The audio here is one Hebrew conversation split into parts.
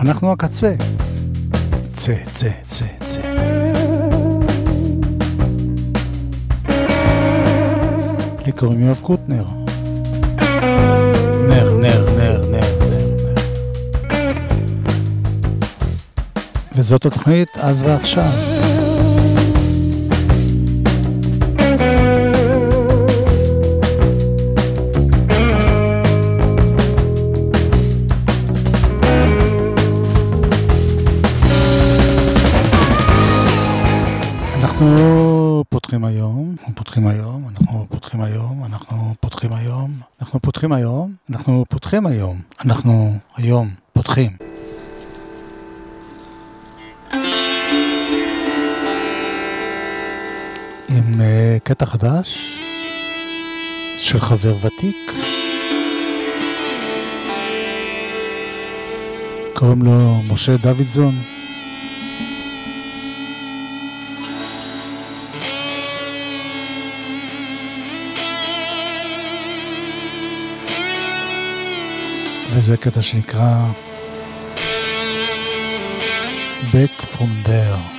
אנחנו הקצה. צא, צא, צא, צא. לי קוראים יואב קוטנר. נר, נר, נר, נר, נר, נר. וזאת התוכנית אז ועכשיו. אנחנו פותחים היום, אנחנו פותחים היום, אנחנו פותחים היום, אנחנו פותחים היום, אנחנו פותחים היום, אנחנו פותחים היום, אנחנו היום פותחים. עם uh, קטע חדש של חבר ותיק. קוראים לו משה דוידזון. וזה קטע שנקרא Back From There.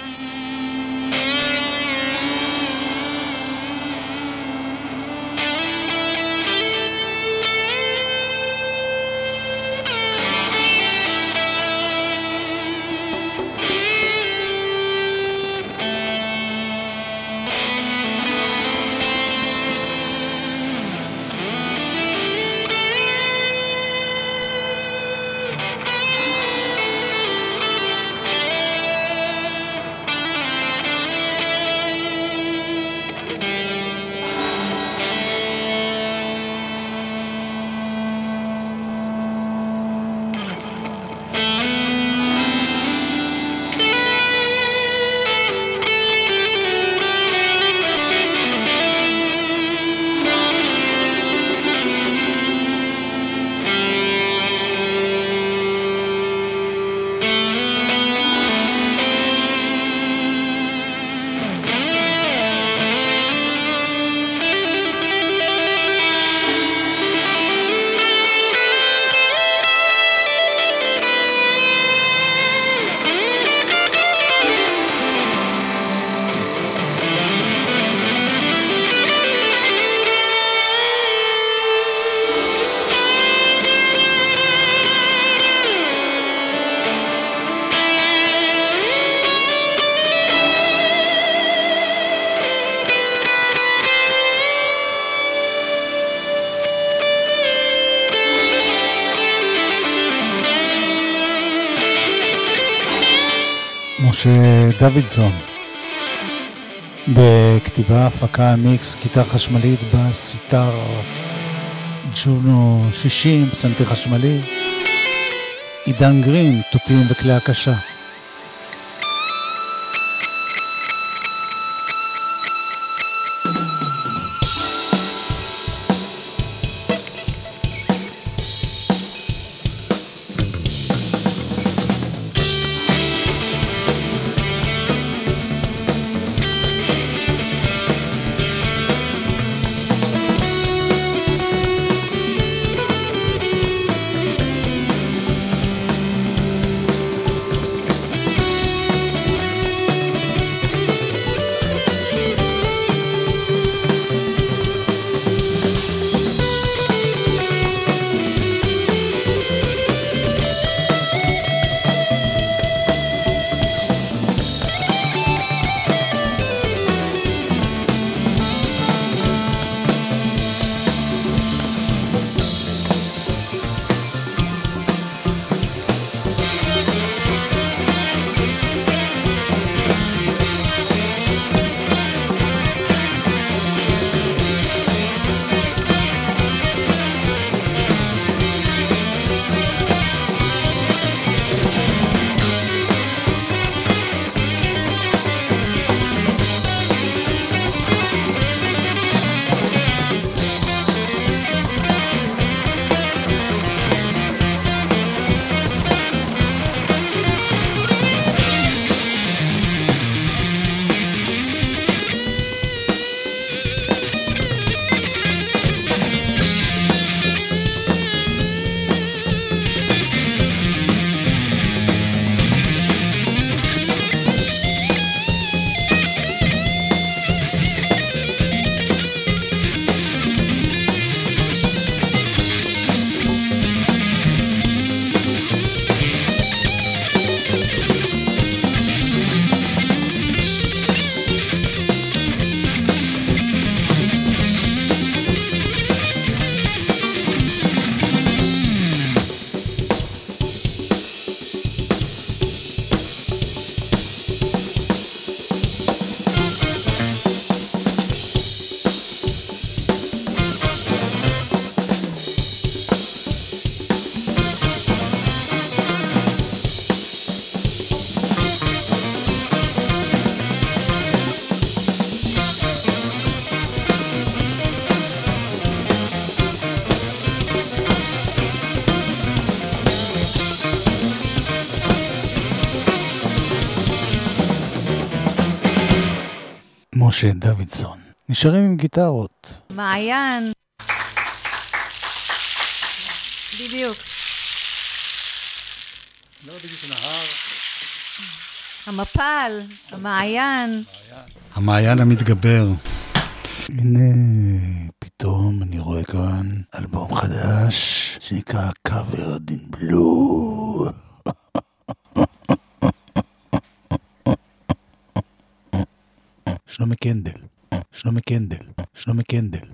דוידסון בכתיבה, הפקה, מיקס, גיטר חשמלית בסיטר ג'ונו 60, פסנתר חשמלי, עידן גרין, תופים וכלי הקשה. משה דוידסון. נשארים עם גיטרות. מעיין. בדיוק. לא בדיוק נהר. המפל, המעיין. המעיין המתגבר. הנה, פתאום אני רואה כאן אלבום חדש שנקרא Covered in Blue. שלומי קנדל, שלומי קנדל, שלומי קנדל,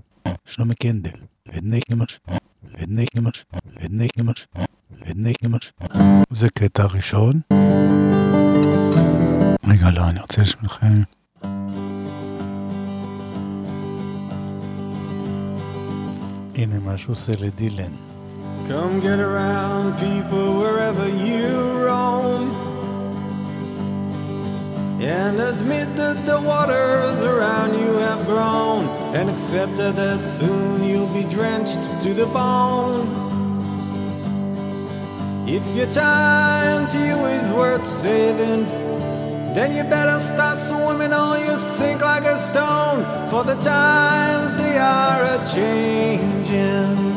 שלומי קנדל, לדני קמש, לדני קמש, לדני קמש, לדני קמש. זה קטע ראשון. רגע, לא, אני רוצה לשמוע לכם. הנה מה שהוא עושה לדילן. Come get around, people, wherever you roam. And admit that the waters around you have grown. And accept that, soon you'll be drenched to the bone. If your time to you is worth saving, then you better start swimming or you sink like a stone. For the times they are a changing.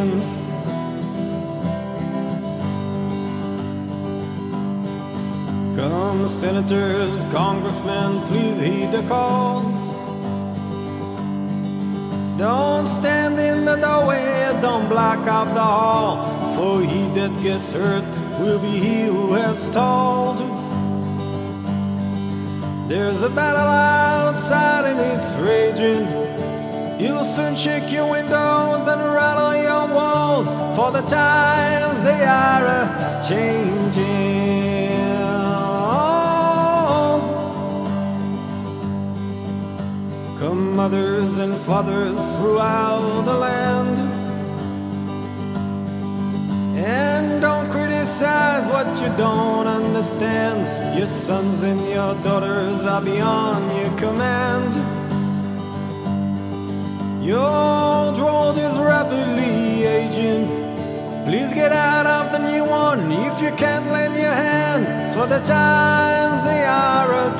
Senators, congressmen, please heed the call. Don't stand in the doorway, don't block up the hall. For he that gets hurt will be he who has stalled. There's a battle outside and it's raging. You'll soon shake your windows and rattle your walls. For the times they are a changing. Come, mothers and fathers throughout the land. And don't criticize what you don't understand. Your sons and your daughters are beyond your command. Your road is rapidly aging. Please get out of the new one if you can't lend your hand. For the times they are a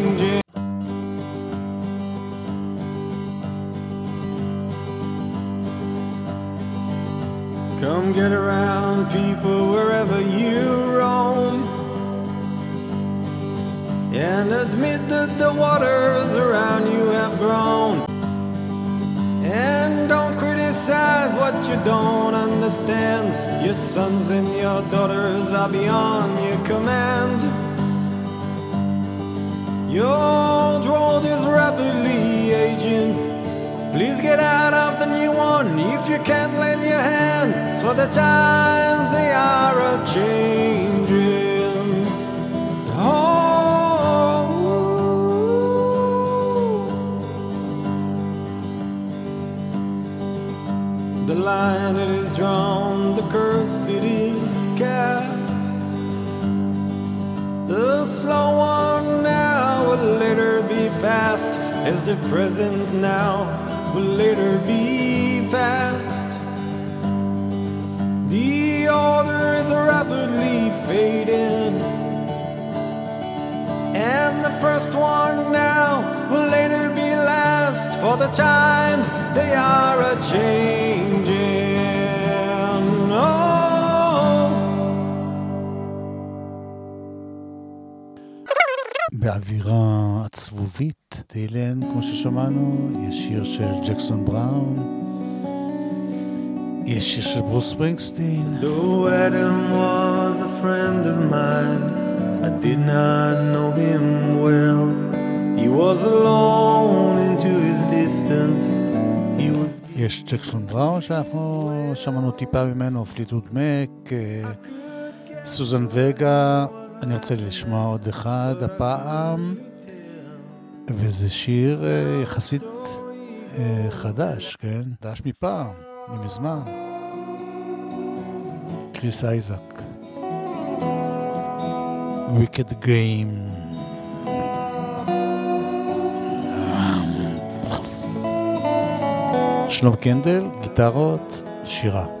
Get around, people, wherever you roam. And admit that the waters around you have grown. And don't criticize what you don't understand. Your sons and your daughters are beyond your command. Your road is rapidly aging. Please get out of the new one if you can't lend your hand. For the times they are a changing. Oh. The line it is drawn, the curse it is cast. The slow one now will later be fast, as the present now will later be fast. The order is rapidly fading. And the first one now will later be last. for the times they are a changing. באווירה עצבובית, דילן, כמו ששמענו, יש שיר של ג'קסון בראון, יש שיר של ברוס ספרינגסטין, Though Adam was a friend of mine, I did not know him well. He was alone into his distance. He was יש ג'קסון בראון שאנחנו שמענו טיפה ממנו, פליטוד מק, אה, סוזן וגה, אני רוצה לשמוע עוד אחד הפעם, וזה שיר אה, יחסית אה, חדש, כן? חדש מפעם, ממזמן. קריס אייזק. Wicked Game. שלום קנדל, גיטרות, שירה.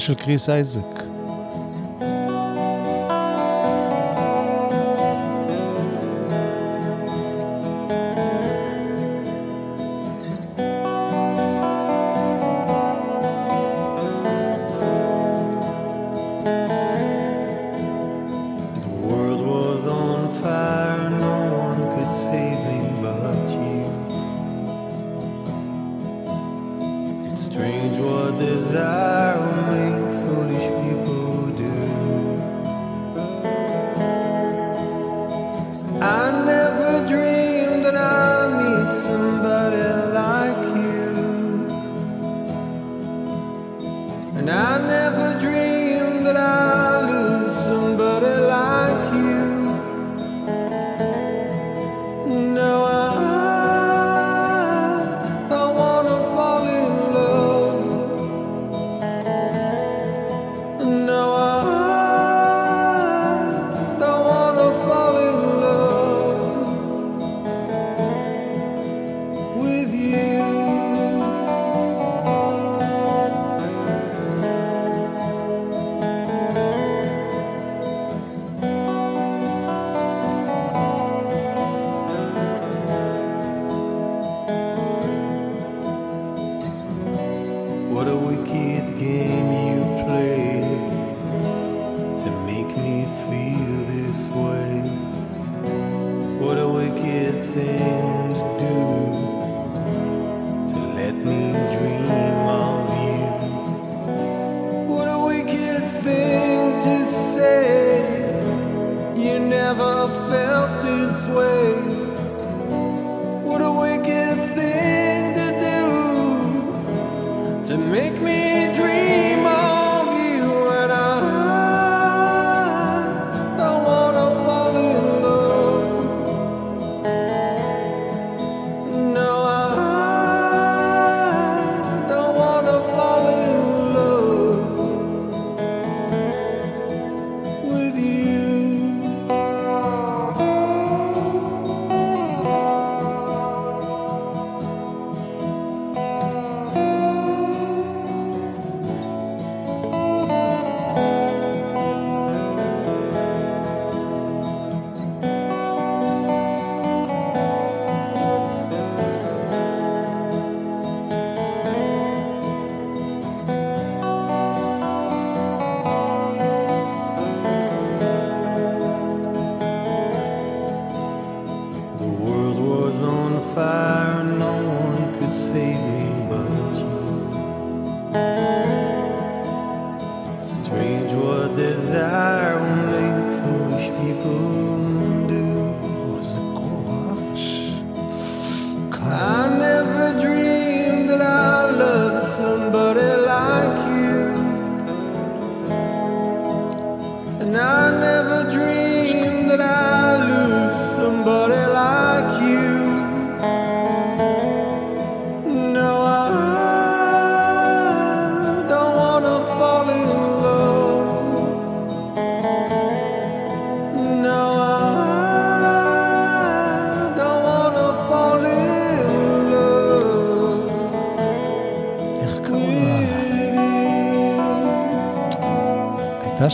זה היה של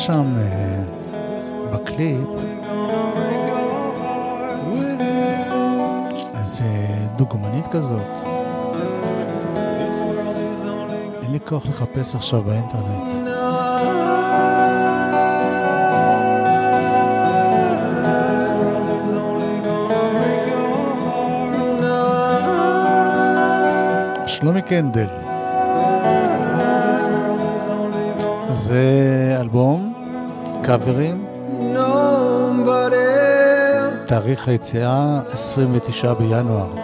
שם אה, בקליפ, איזה אה, דוגמנית כזאת. אין לי כוח לחפש עכשיו באינטרנט. שלומי קנדל. זה אלבום קאברים. תאריך היציאה 29 בינואר.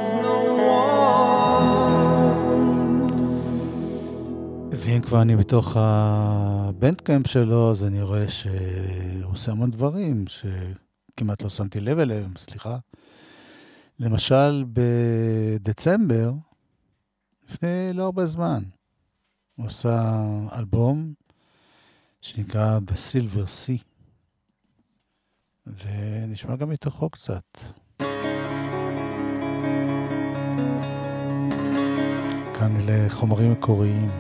ואם כבר אני בתוך הבנדקאמפ שלו, אז אני רואה שהוא עושה המון דברים שכמעט לא שמתי לב אליהם, סליחה. למשל, בדצמבר, לפני לא הרבה זמן, הוא עשה אלבום שנקרא The Silver Sea, ונשמע גם מתוכו קצת. כאן אלה חומרים מקוריים.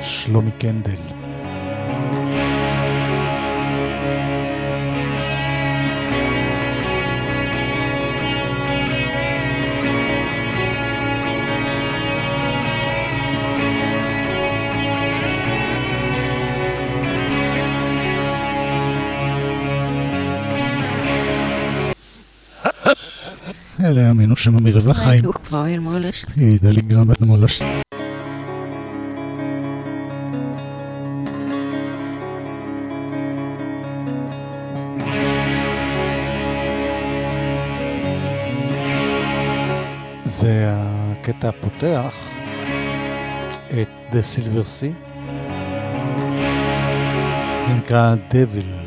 שלומי קנדל האלה, מינו שם המרווח חיים. היא דליגה בן מולש. זה הקטע הפותח את The Silver Sea, זה נקרא Devil.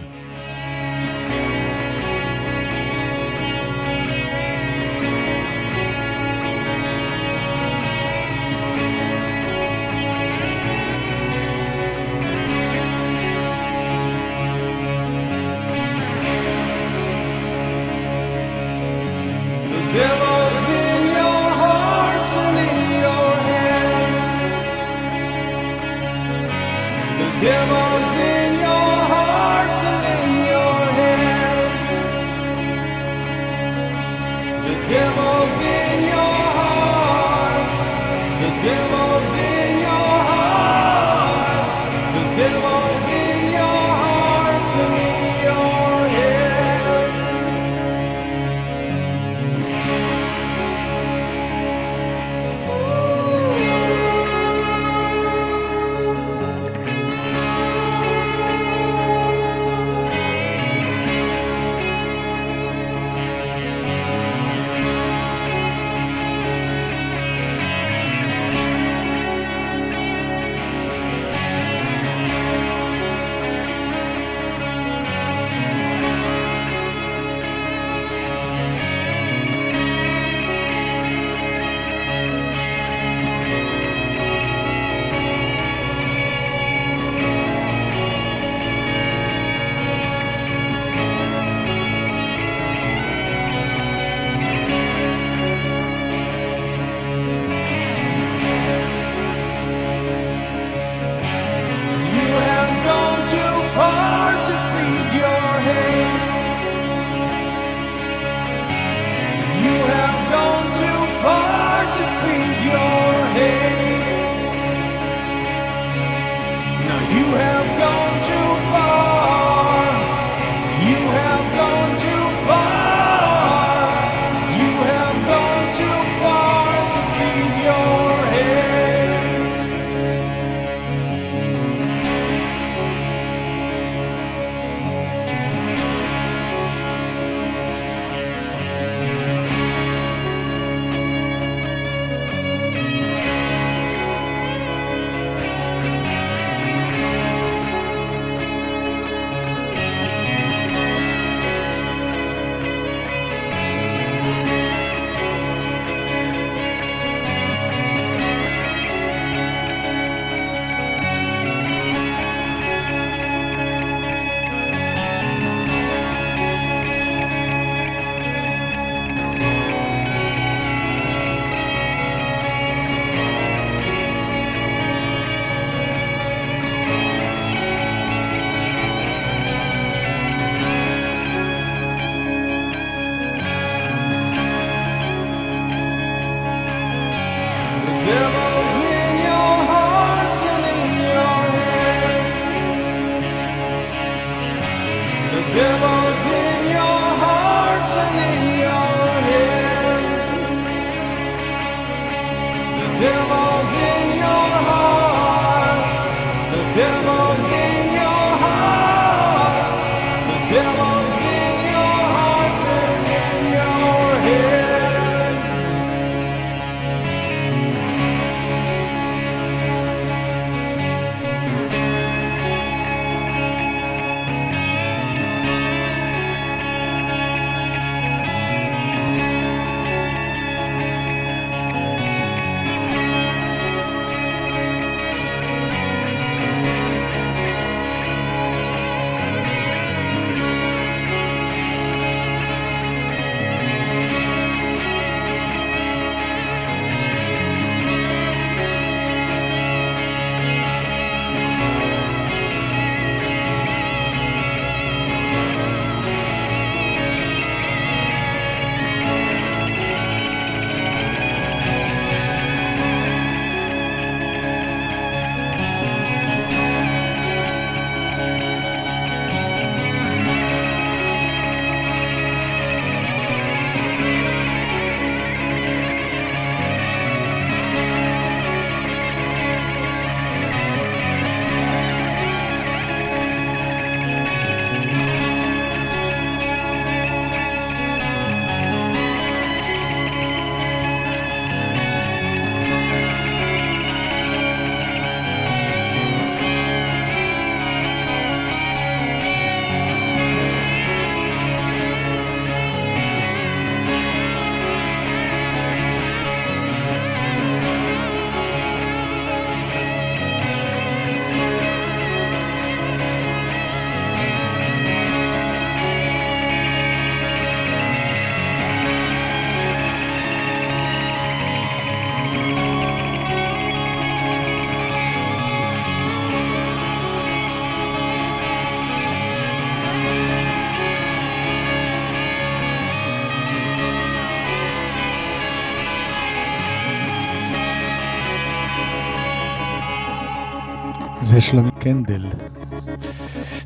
שלומי קנדל.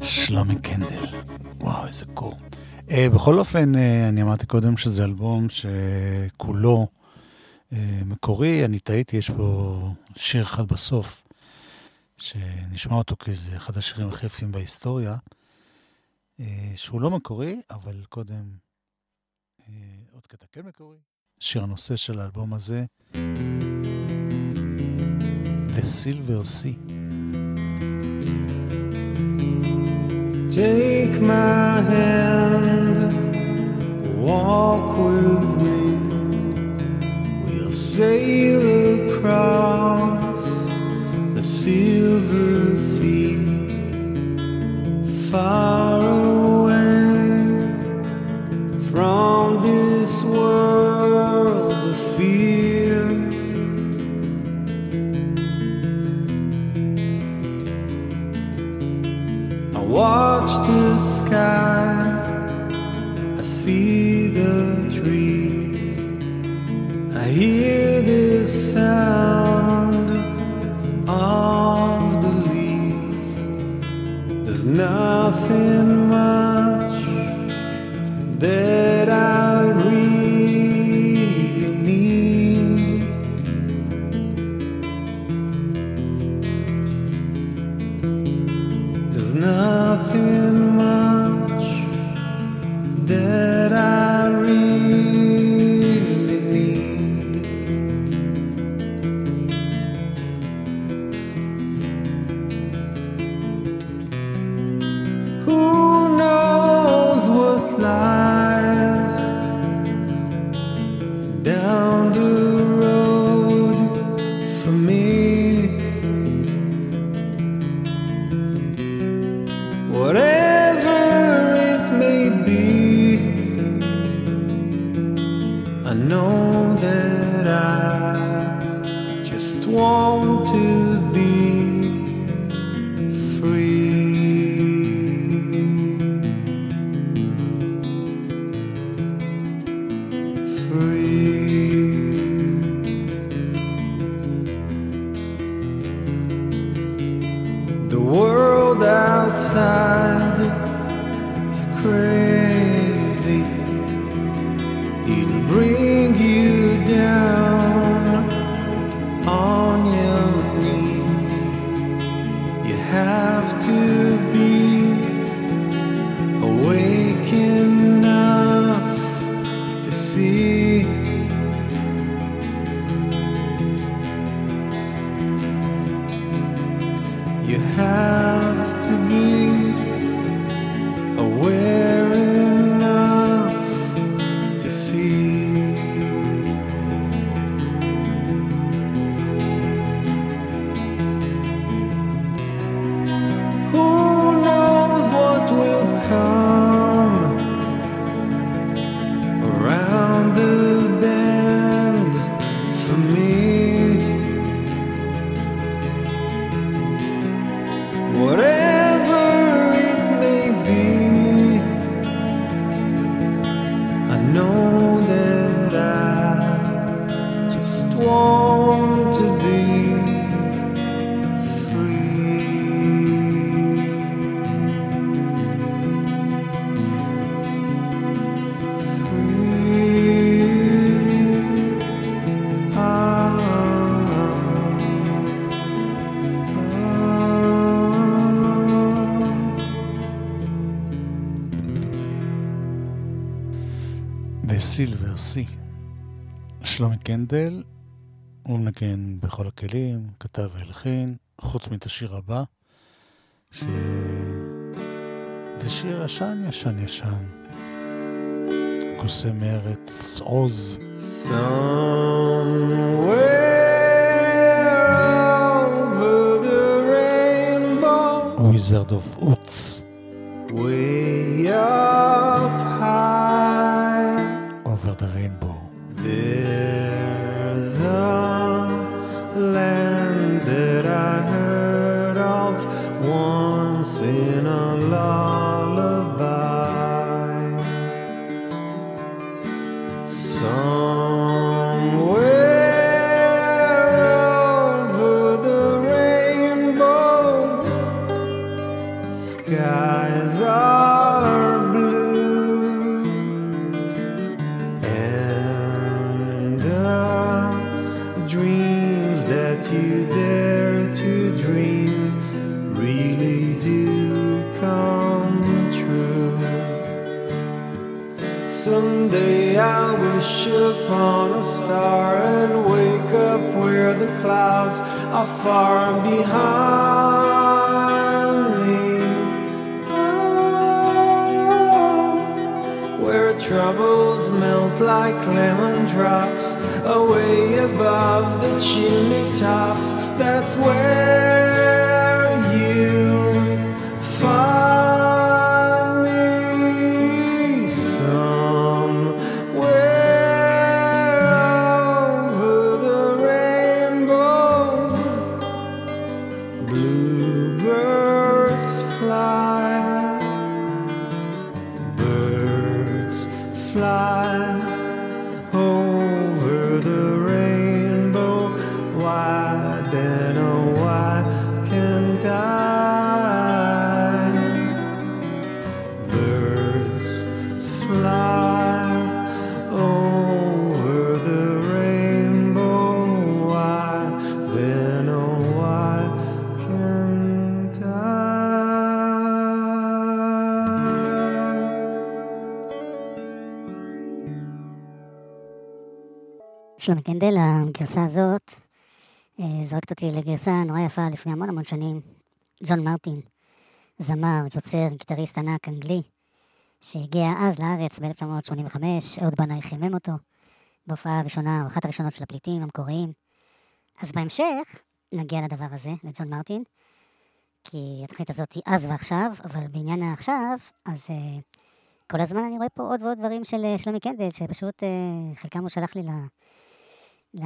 שלומי קנדל. וואו, איזה קור. Uh, בכל אופן, uh, אני אמרתי קודם שזה אלבום שכולו uh, מקורי, אני טעיתי, יש פה שיר אחד בסוף, שנשמע אותו כאיזה אחד השירים הכי יפים בהיסטוריה, uh, שהוא לא מקורי, אבל קודם uh, עוד קטע כן מקורי. שיר הנושא של האלבום הזה, The Silver Sea. Take my hand, walk with me. We'll sail across the silver sea, far away from this watch the sky, I see the trees, I hear the sound of the leaves. There's nothing much that I מנגן בכל הכלים, כתב והלחין, חוץ מאת השיר הבא, ש... זה שיר ישן ישן ישן. קוסם מארץ עוז, Somewhere over the rainbow, far behind me. Where troubles melt like lemon drops away above the chimney tops. That's where שלומי קנדל, הגרסה הזאת אה, זורקת אותי לגרסה נורא יפה לפני המון המון שנים. ג'ון מרטין, זמר, יוצר, גיטריסט ענק אנגלי, שהגיע אז לארץ ב-1985, אהוד בנאי חימם אותו, בהופעה הראשונה, או אחת הראשונות של הפליטים המקוריים. אז בהמשך נגיע לדבר הזה, לג'ון מרטין, כי התוכנית הזאת היא אז ועכשיו, אבל בעניין העכשיו, אז אה, כל הזמן אני רואה פה עוד ועוד דברים של אה, שלומי קנדל, שפשוט אה, חלקם הוא שלח לי ל... ל...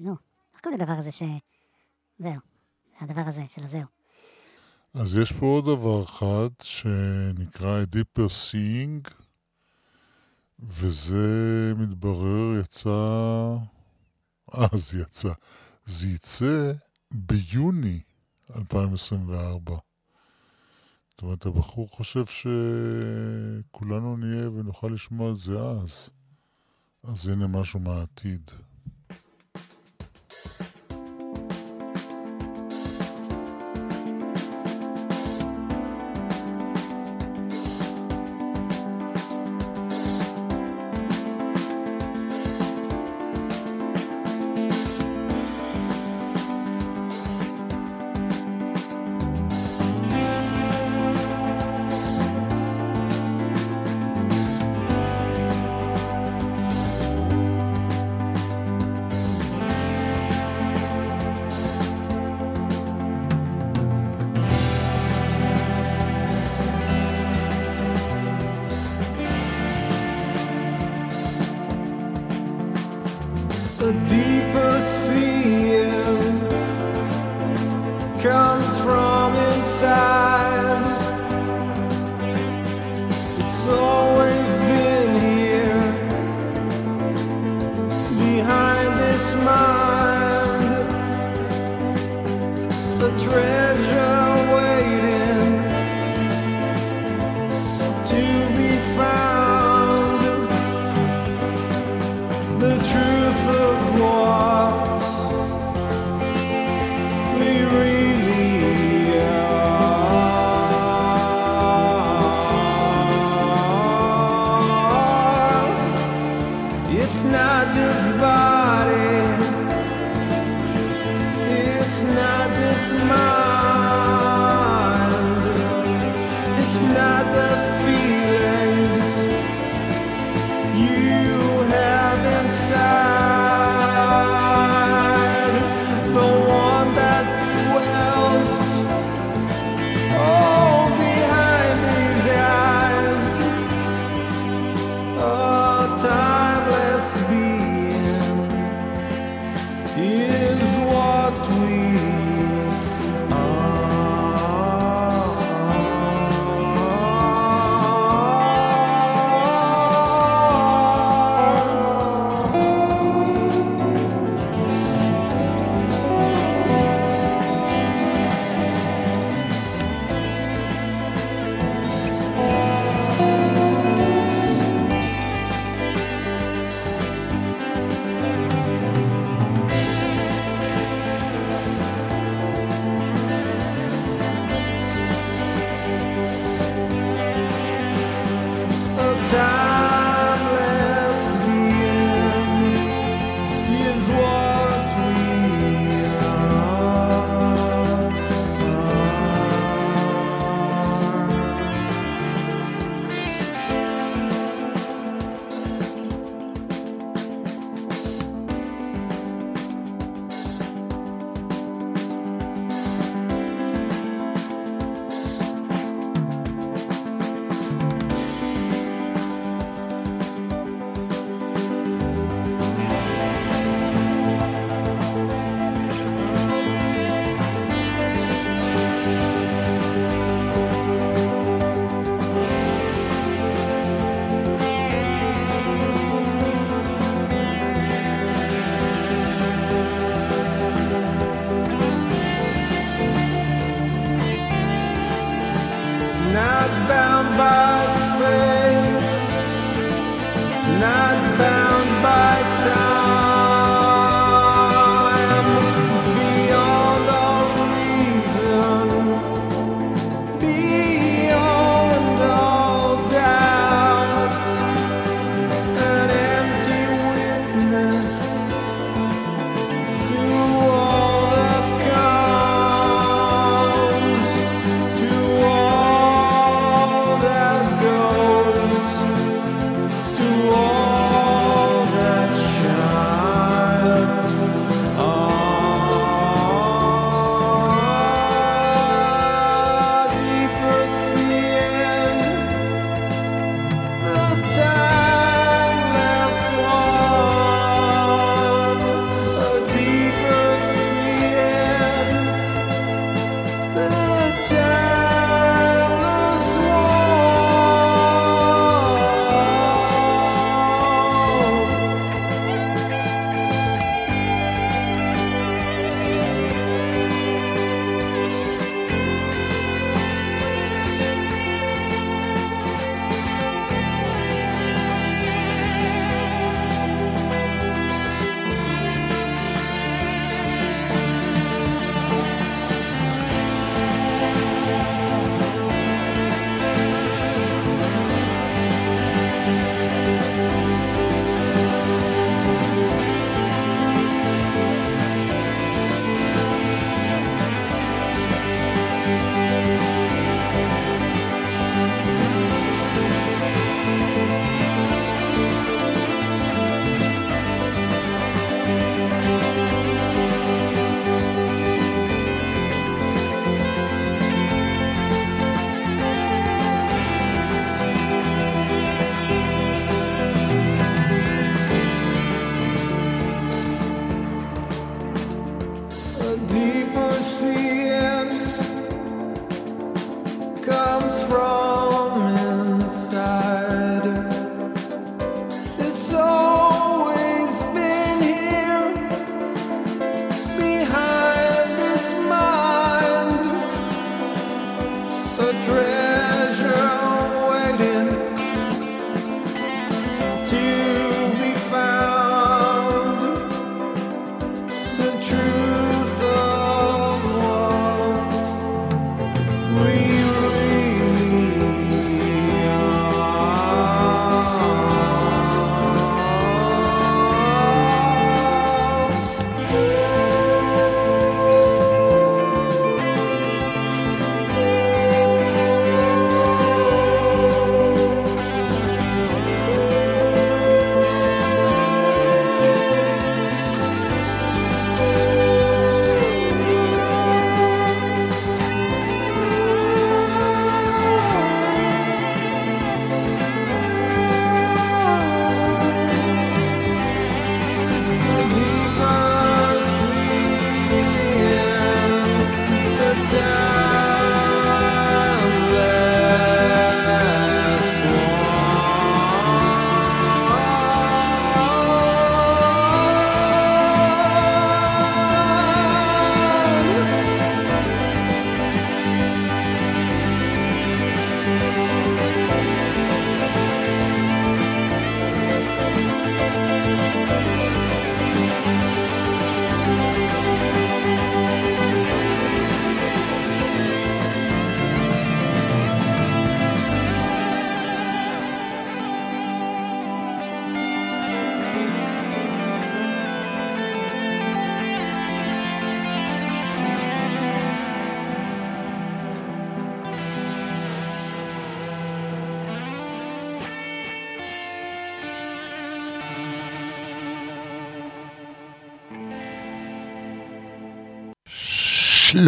נו, איך קוראים לדבר הזה ש... זהו, הדבר הזה, של הזהו. אז יש פה עוד דבר אחד שנקרא A Deeper Seeing, וזה מתברר יצא... זה יצא. זה יצא ביוני 2024. זאת אומרת, הבחור חושב שכולנו נהיה ונוכל לשמוע את זה אז. אז הנה משהו מהעתיד.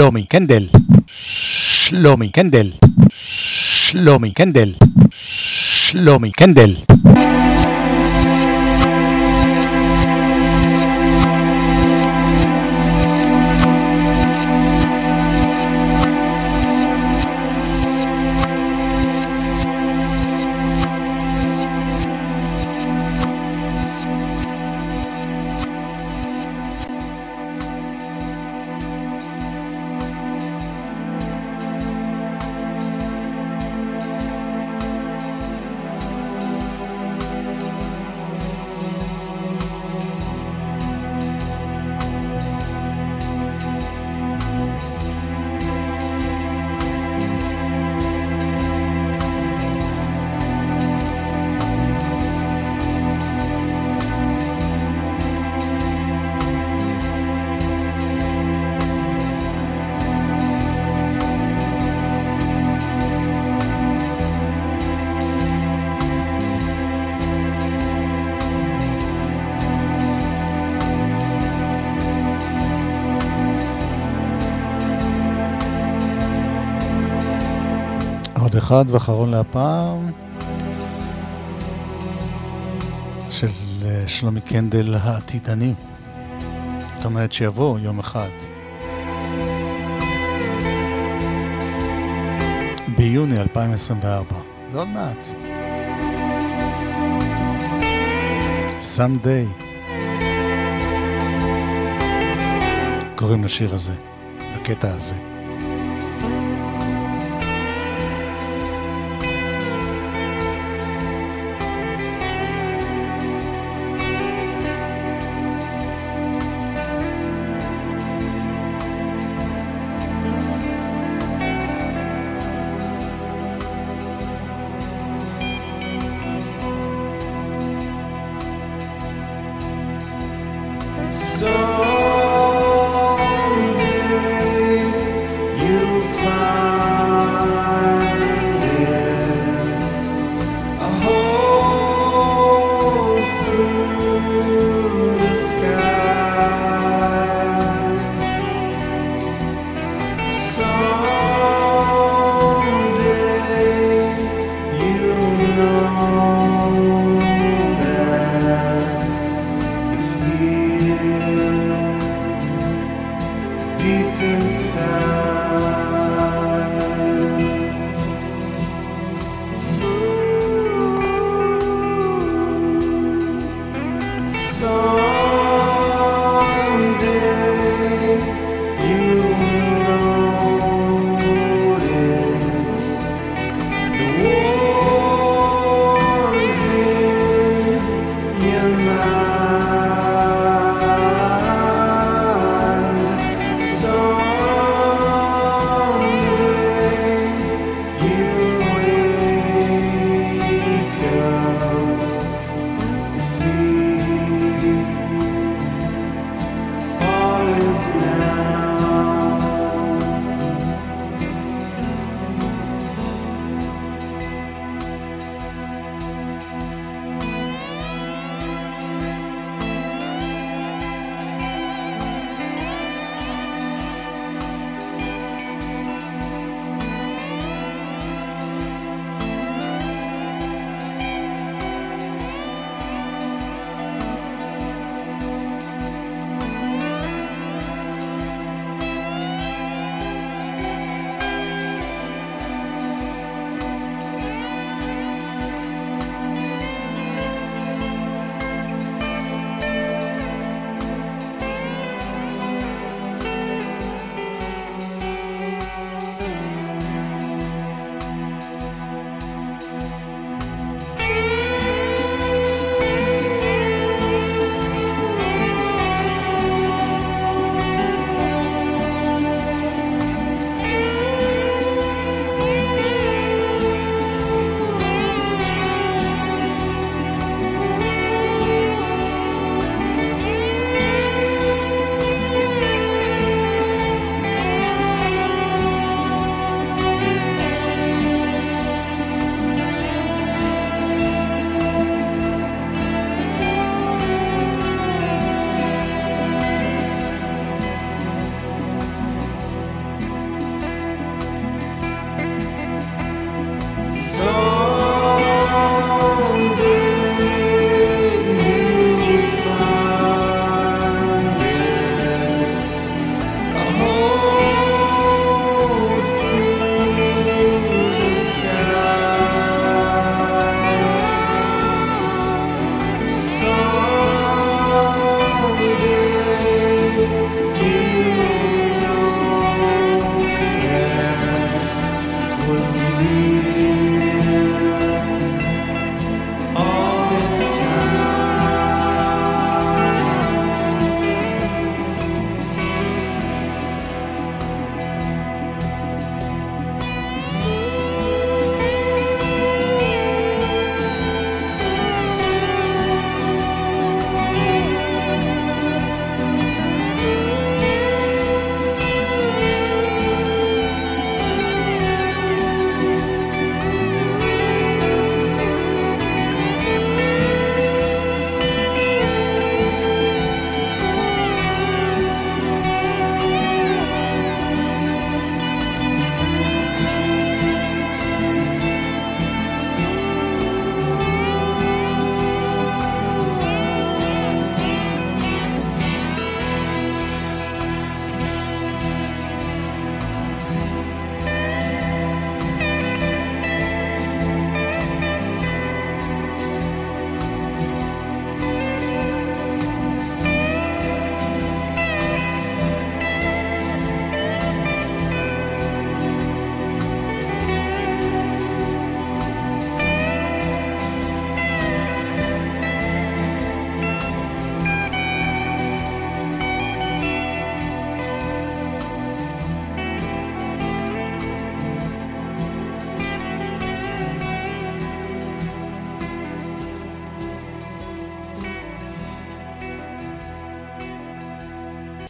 שלומי קנדל. שלומי קנדל. שלומי קנדל. שלומי קנדל. אחד ואחרון להפעם, של אה, שלומי קנדל העתידני. זאת אומרת שיבוא יום אחד. ביוני 2024, זה עוד מעט. someday. קוראים לשיר הזה, לקטע הזה.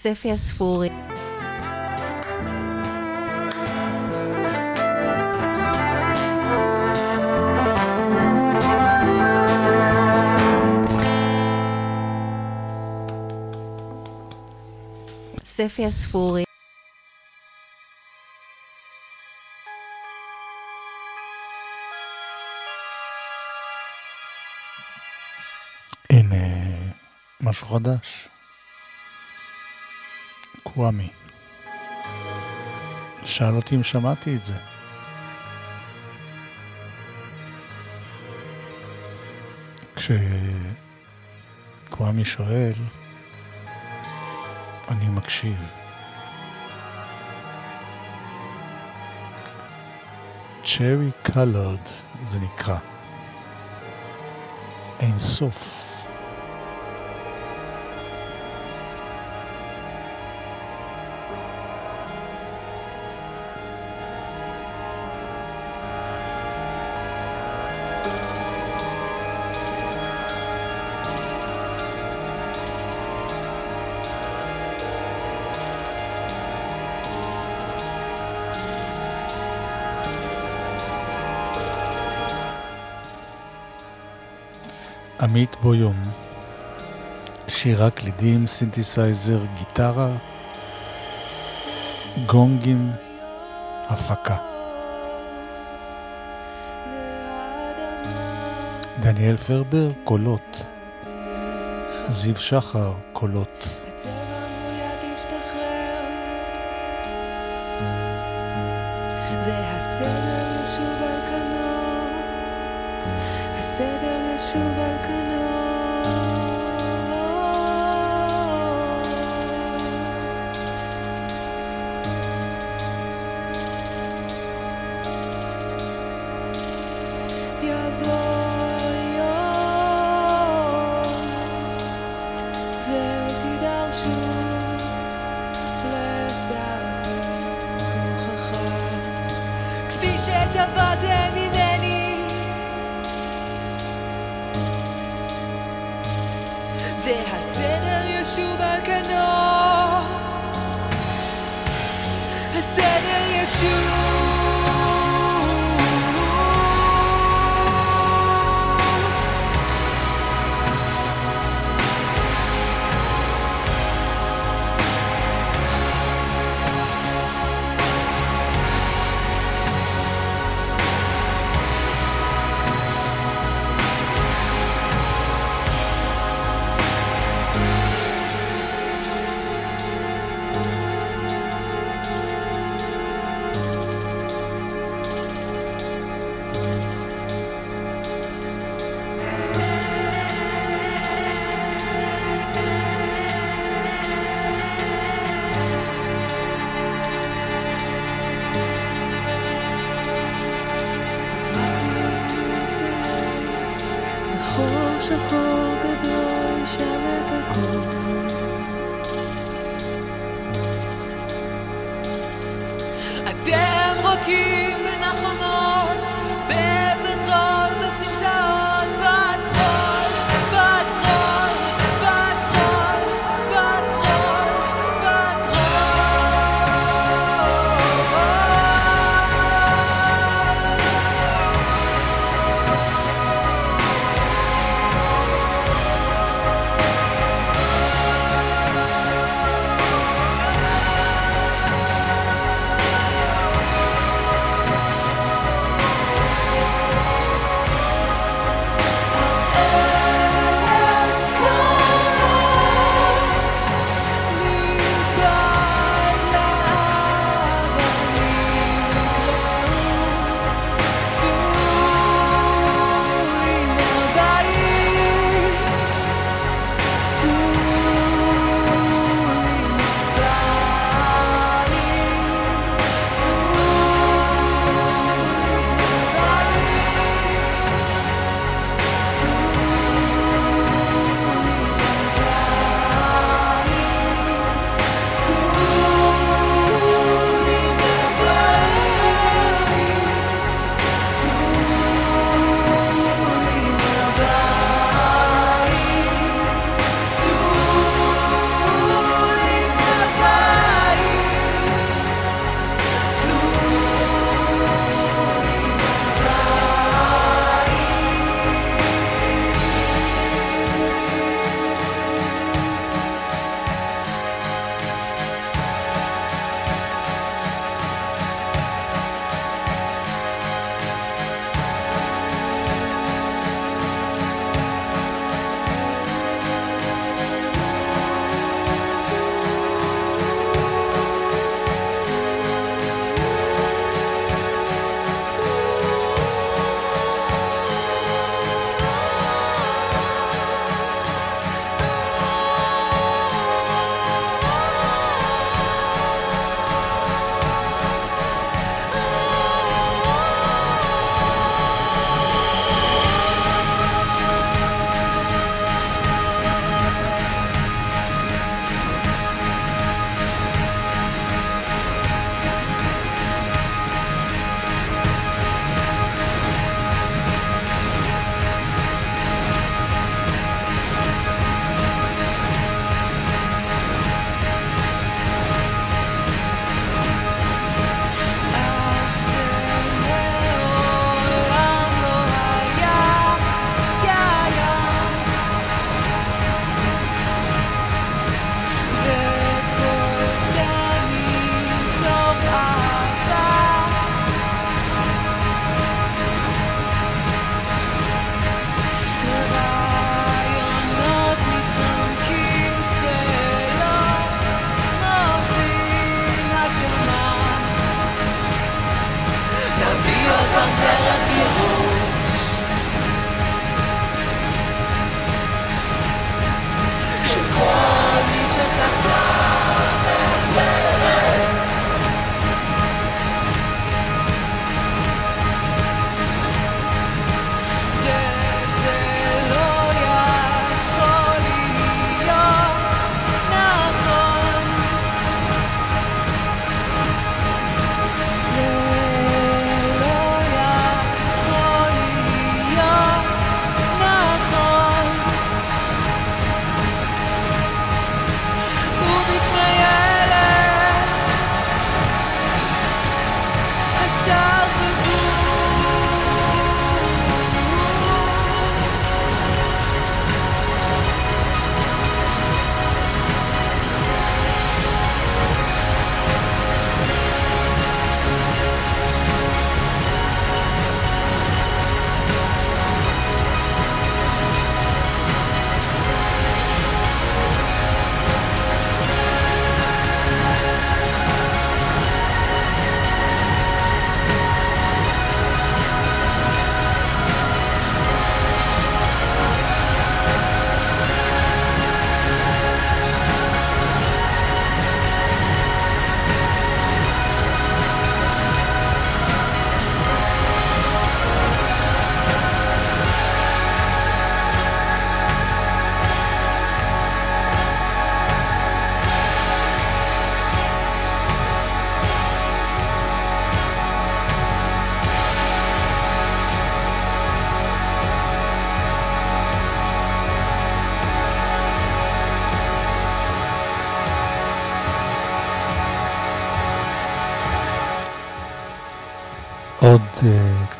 ספי הספורי. ספי הספורי. הנה משהו חדש. קוואמי. שאל אותי אם שמעתי את זה. כשקוואמי שואל, אני מקשיב. צ'רי קלרד זה נקרא. אין סוף. עמית בויום, שירה, קלידים, סינתסייזר, גיטרה, גונגים, הפקה. דניאל פרבר, קולות. זיו שחר, קולות.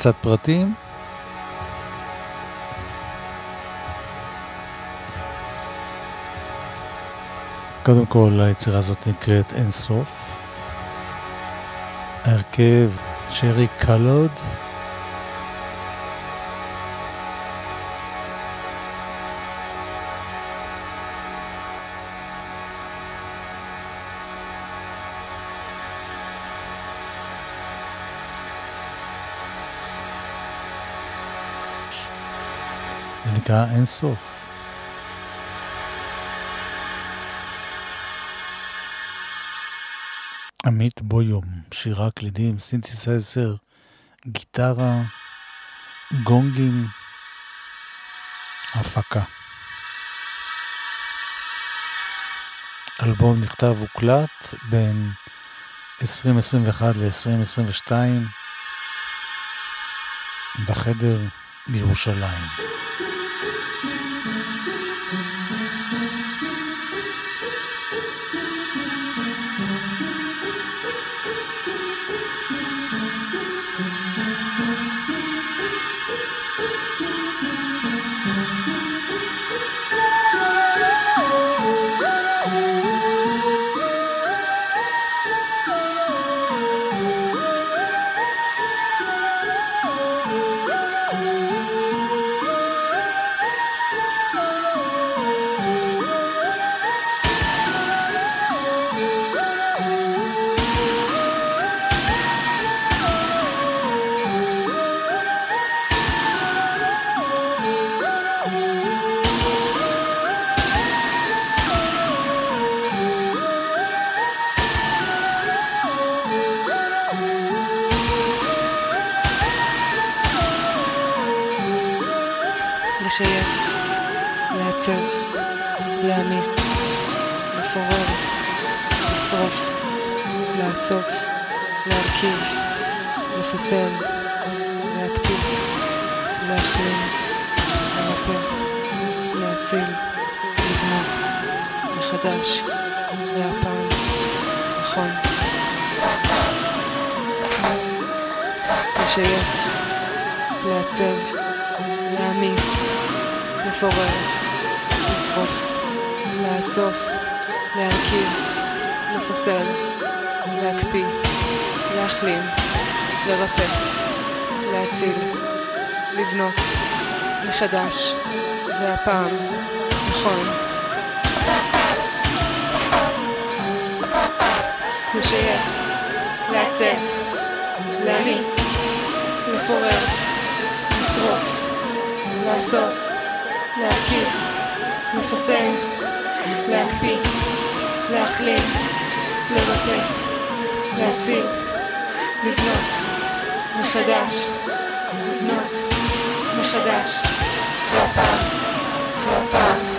קצת פרטים. קודם כל, היצירה הזאת נקראת אינסוף. ההרכב שרי קלוד. זה נקרא אינסוף. עמית בויום, שירה, קלידים, סינתסייזר, גיטרה, גונגים, הפקה. אלבום נכתב והוקלט בין 2021 ל-2022 בחדר בירושלים. לבנות, מחדש, והפעם, נכון. לשייף, לעצב, להעמיס, לפורר, לשרוף, לאסוף, להרכיב, לפסל, להקפיא, להחלים, לרפא, להציל, לבנות, מחדש, מחדש, והפעם, והפעם,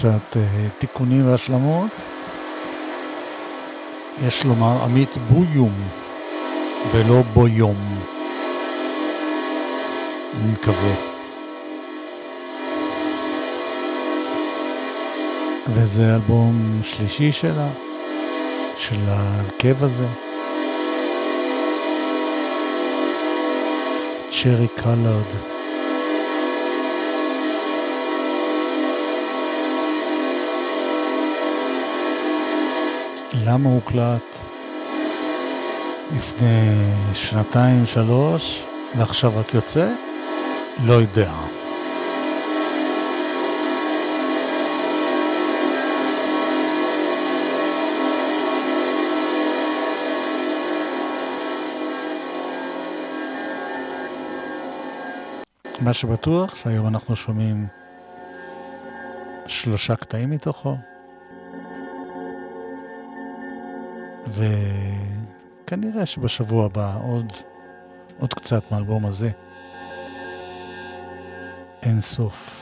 קצת אה, תיקונים והשלמות. יש לומר עמית בויום ולא בויום. אני מקווה. וזה אלבום שלישי שלה, של ההרכב הזה. צ'רי קלרד. למה הוקלט לפני שנתיים, שלוש, ועכשיו רק יוצא? לא יודע. מה שבטוח שהיום אנחנו שומעים שלושה קטעים מתוכו. וכנראה שבשבוע הבא עוד, עוד קצת מהאלבום הזה. אין סוף.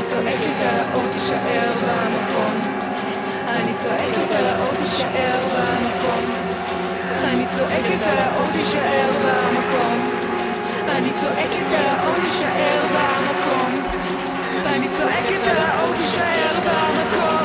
אני צועקת על האור תישאר במקום. אני צועקת על האור תישאר במקום. אני צועקת על האור תישאר במקום. אני צועקת על האור תישאר במקום. אני צועקת על האור תישאר במקום.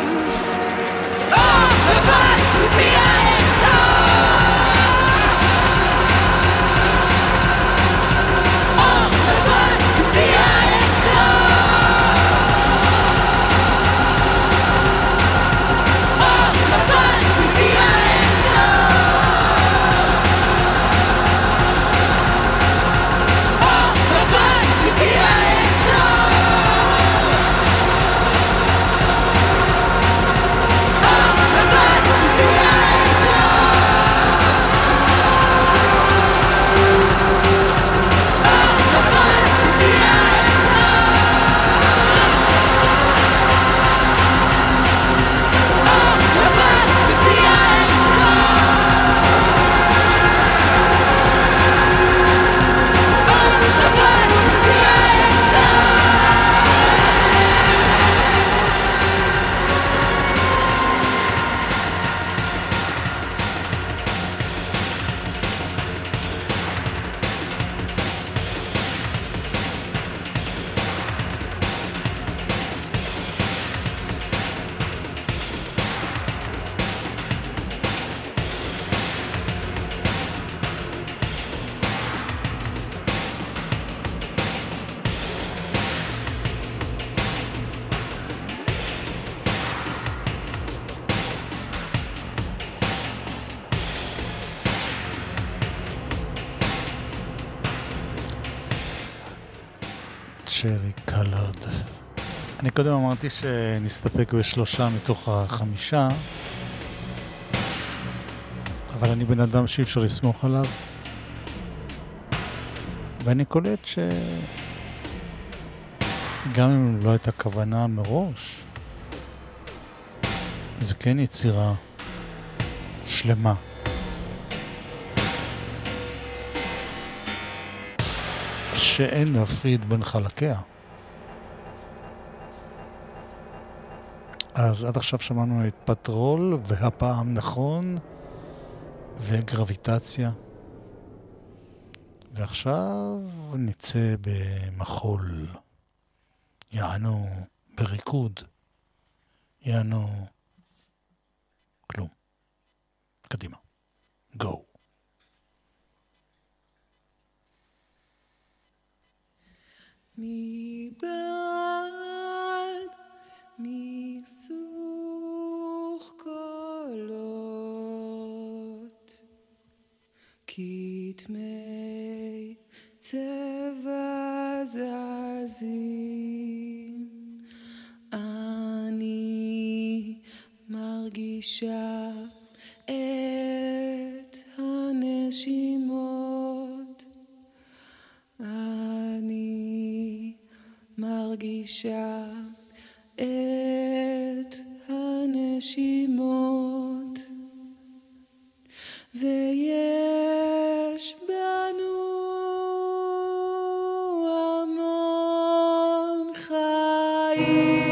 אמרתי שנסתפק בשלושה מתוך החמישה, אבל אני בן אדם שאי אפשר לסמוך עליו, ואני קולט ש... גם אם לא הייתה כוונה מראש, זה כן יצירה שלמה. שאין להפריד בין חלקיה. אז עד עכשיו שמענו את פטרול, והפעם נכון, וגרביטציה. ועכשיו נצא במחול. יענו בריקוד. יענו כלום. קדימה. גו. מבעד מיסוך קולות כתמי צבע זזים אני מרגישה את הנשימות. אני מרגישה את הנשימות. ויש בנו המון חיים.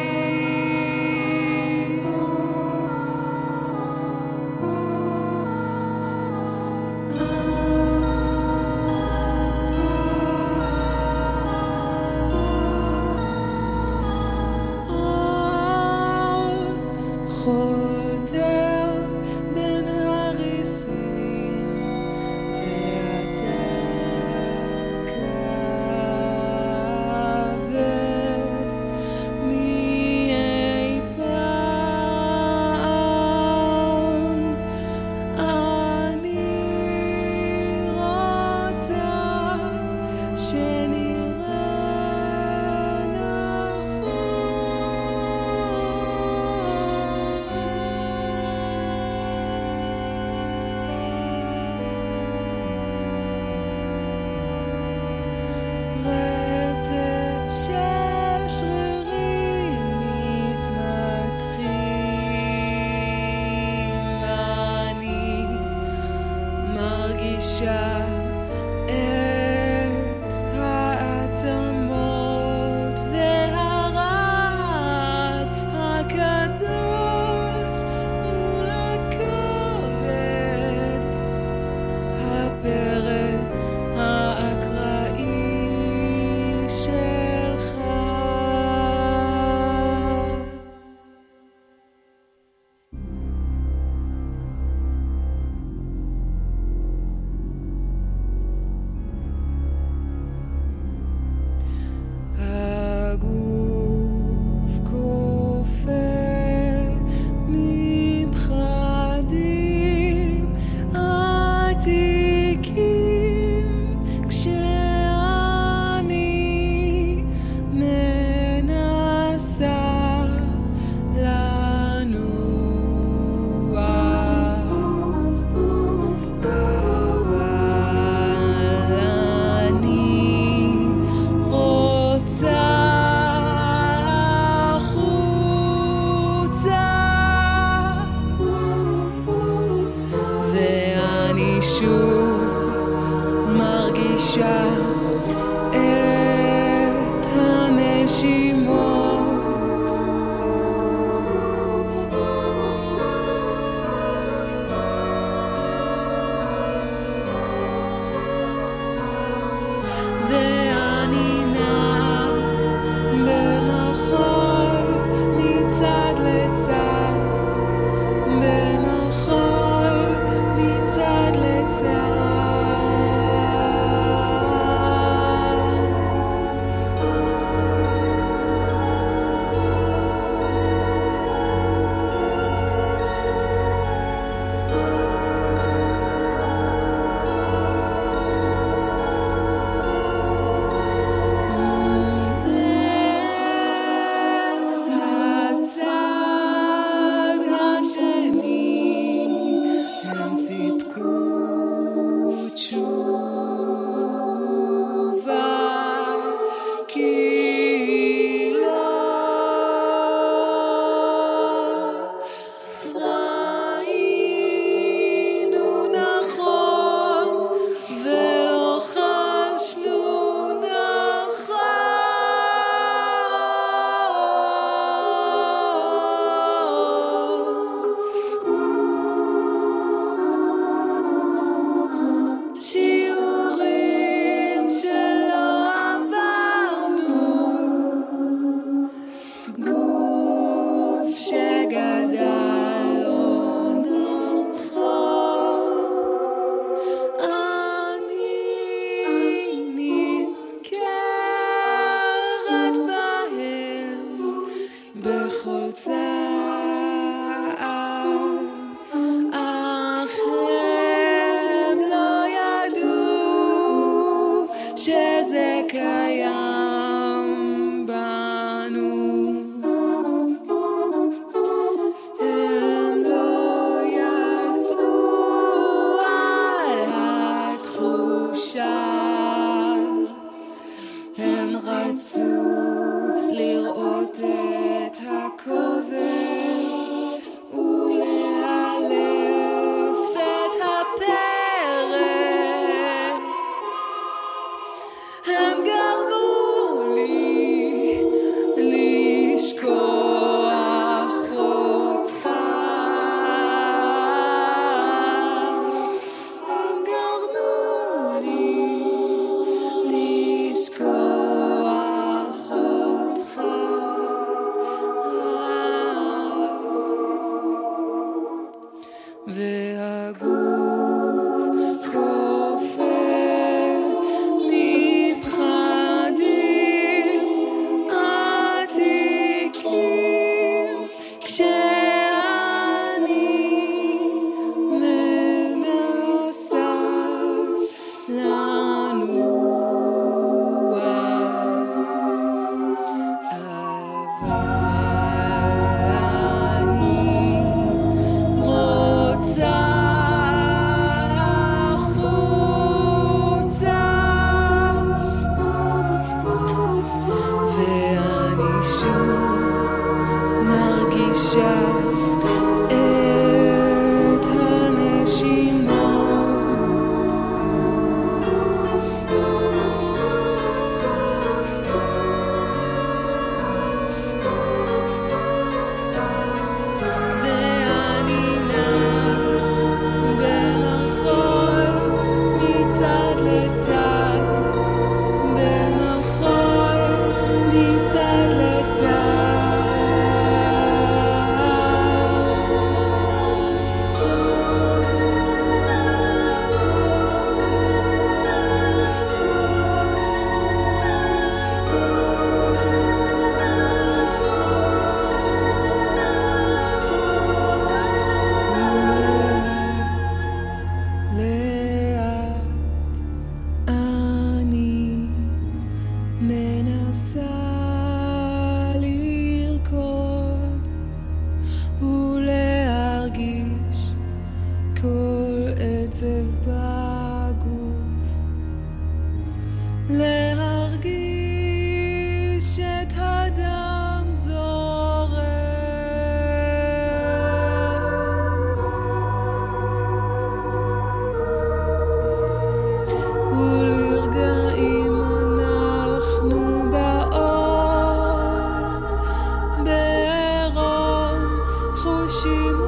she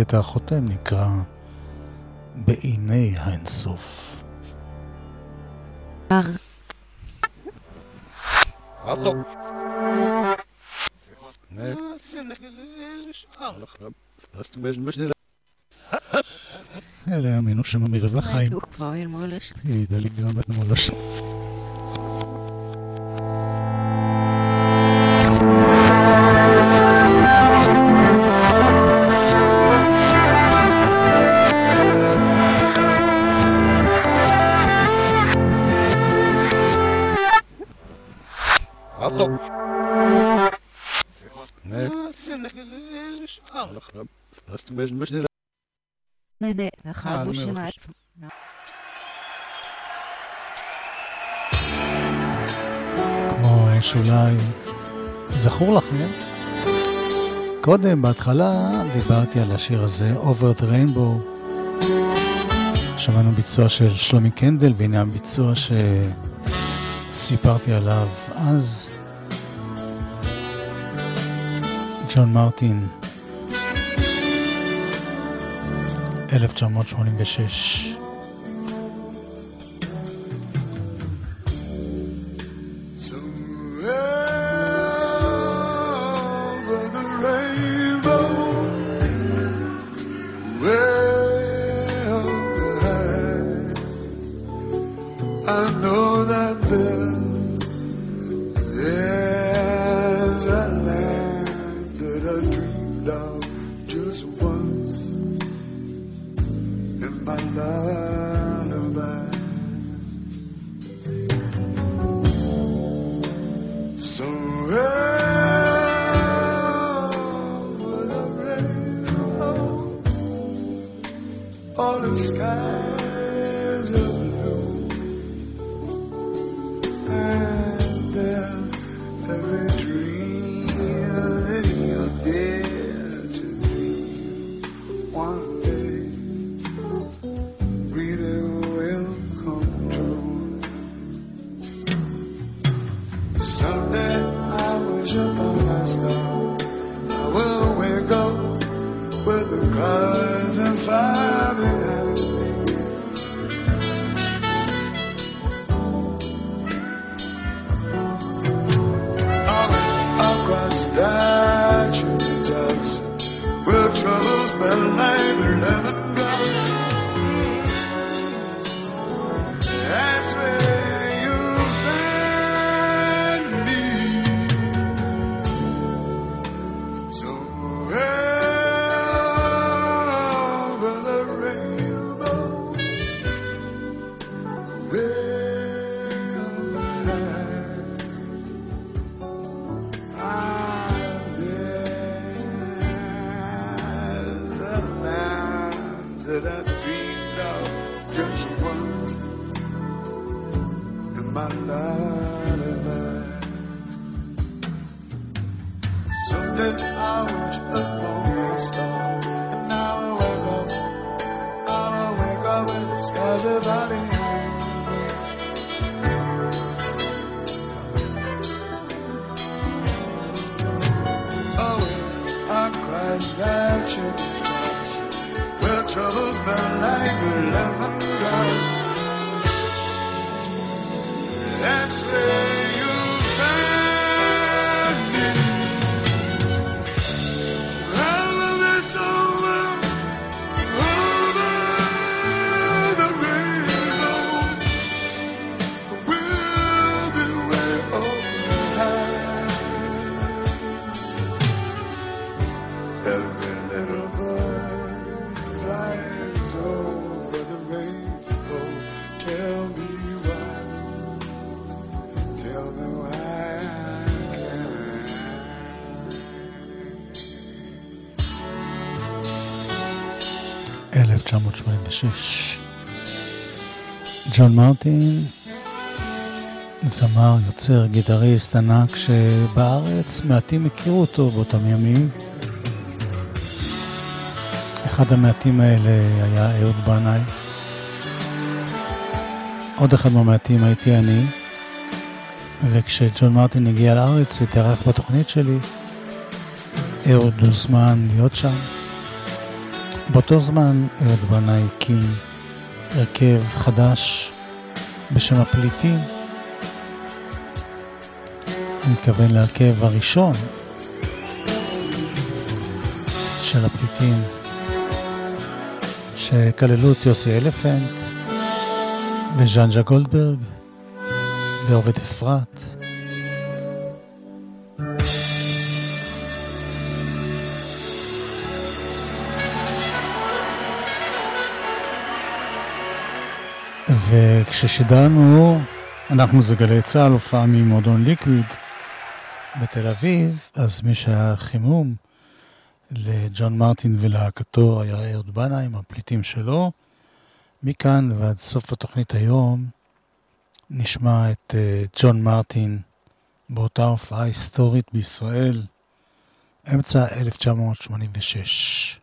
הקטע החותם נקרא בעיני האינסוף. אלה האמינו שם מרווח חיים. ねえねえ中越しないな。כמו שוליים. זכור לכם? קודם, בהתחלה, דיברתי על השיר הזה, Over the Rainbow. שמענו ביצוע של שלומי קנדל, והנה הביצוע שסיפרתי עליו אז. ג'ון מרטין 1986 1986. ג'ון מרטין, זמר, יוצר, גיטריסט ענק שבארץ מעטים הכירו אותו באותם ימים. אחד המעטים האלה היה אהוד בנאי. עוד אחד מהמעטים הייתי אני, וכשג'ון מרטין הגיע לארץ והתארח בתוכנית שלי, אהוד הוזמן להיות שם. באותו זמן אהוד בנאי הקים הרכב חדש בשם הפליטים. אני מתכוון להרכב הראשון של הפליטים, שכללו את יוסי אלפנט וז'אנג'ה גולדברג ועובד אפרת. וכששידרנו, אנחנו זה גלי צה"ל, הופעה ממועדון ליקוויד בתל אביב, אז מי שהיה חימום לג'ון מרטין ולהקתו היה אהוד בנה עם הפליטים שלו. מכאן ועד סוף התוכנית היום נשמע את uh, ג'ון מרטין באותה הופעה היסטורית בישראל, אמצע 1986.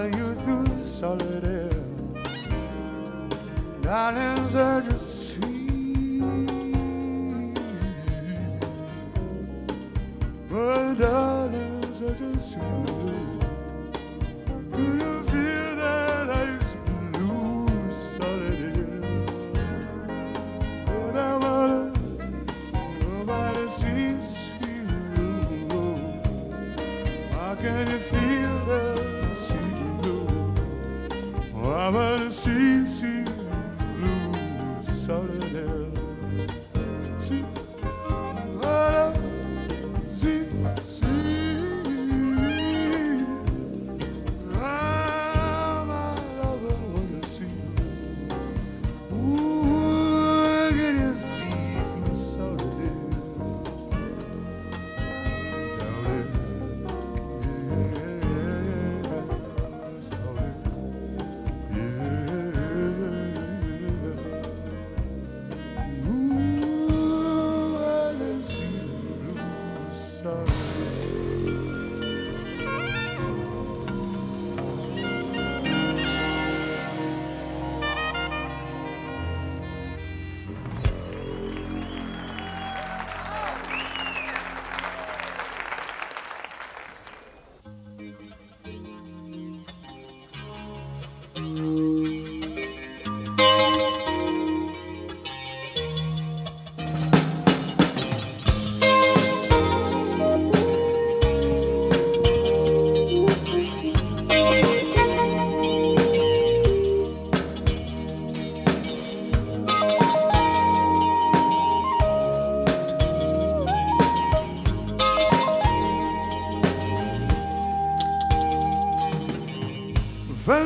all you do, solid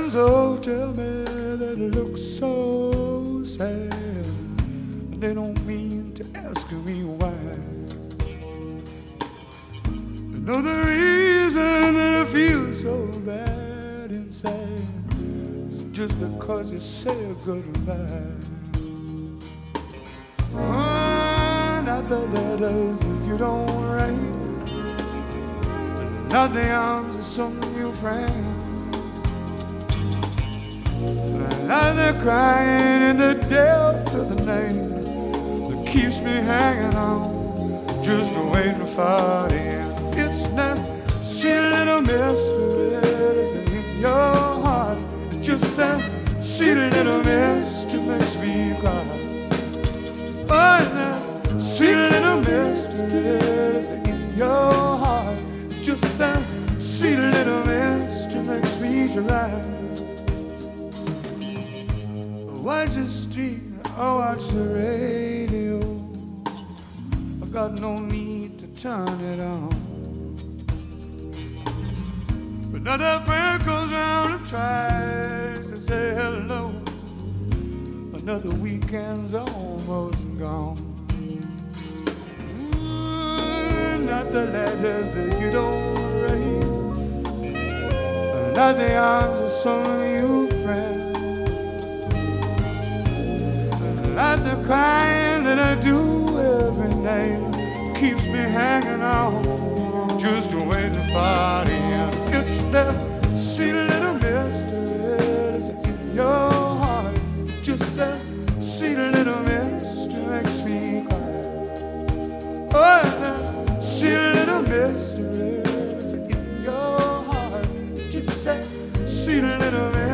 Friends all tell me that it looks so sad, and they don't mean to ask me why. The reason that I feel so bad inside is just because you say a goodbye. Oh, not the letters you don't write, not the arms of some new friend. Now they're crying in the depth of the night that keeps me hanging on, just waiting for the end. It's that silly little mystery that's in your heart. It's just that silly little mystery makes me cry. Oh, that silly little mystery that's in your heart. It's just that silly little mystery makes me cry. Watch the street, I watch the radio. I've got no need to turn it on. But another friend comes round and tries to say hello. Another weekend's almost gone. Ooh, not the letters that you don't write. Not the arms of some new friend. Not the crying that I do every night keeps me hanging on, just waiting for the end. It's that silly little mystery that's in your heart, just that silly little mystery makes me cry. Oh, that silly little mystery that's in your heart, just that silly little mystery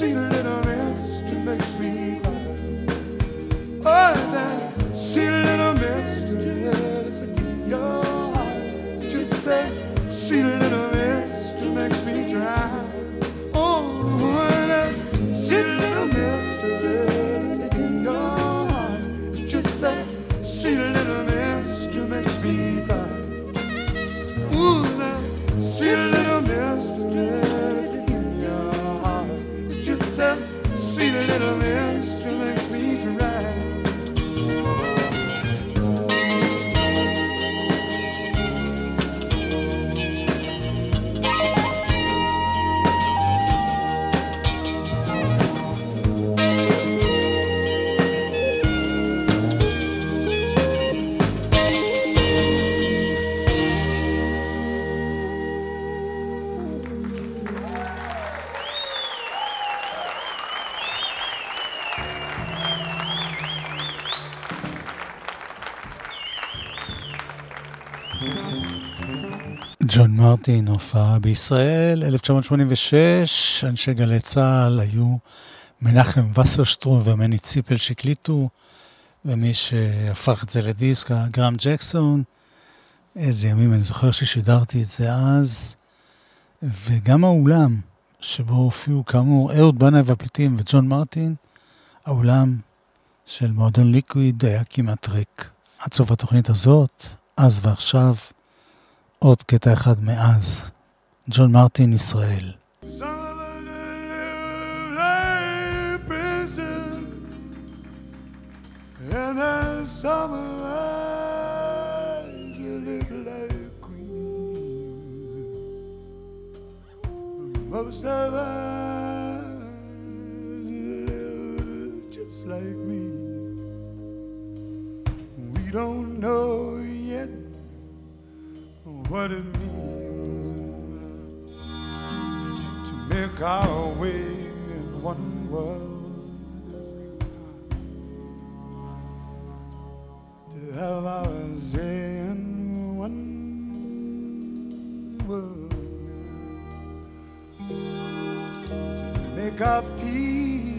see מרטין, הופעה בישראל, 1986, אנשי גלי צה"ל היו מנחם וסרשטרום ומני ציפל שהקליטו, ומי שהפך את זה לדיסק, גרם ג'קסון. איזה ימים, אני זוכר ששידרתי את זה אז. וגם האולם שבו הופיעו כאמור אהוד בנאי והפליטים וג'ון מרטין, האולם של מועדון ליקוויד היה כמעט ריק. עד סוף התוכנית הזאת, אז ועכשיו, עוד קטע אחד מאז. ג'ון מרטין, ישראל. Some of us live like princes, and then some of us live like queens. Most of us live just like me. We don't know yet what it means to make our way in one world, to have our say in one world, to make our peace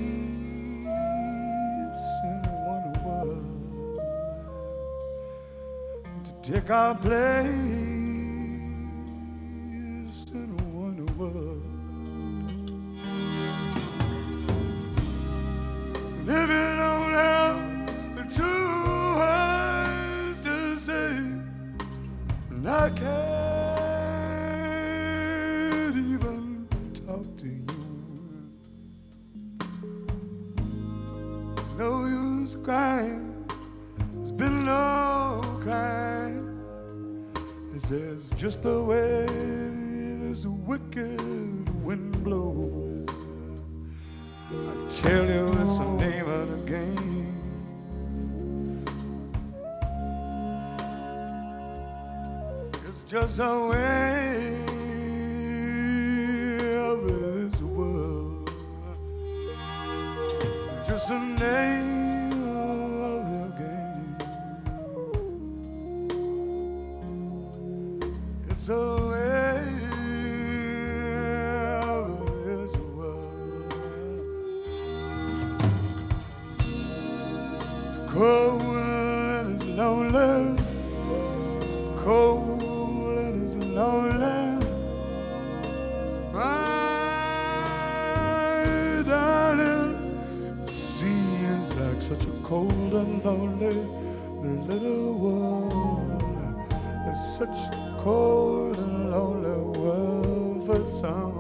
in one world, to take our place crying. There's been no crying. This is just the way this wicked wind blows. I tell you, it's the name of the game. It's just a way of this world. Just a name cold and it's lonely. It's cold and it's lonely. My darling, is like such a cold and lonely little world. It's such a cold and lonely world for some.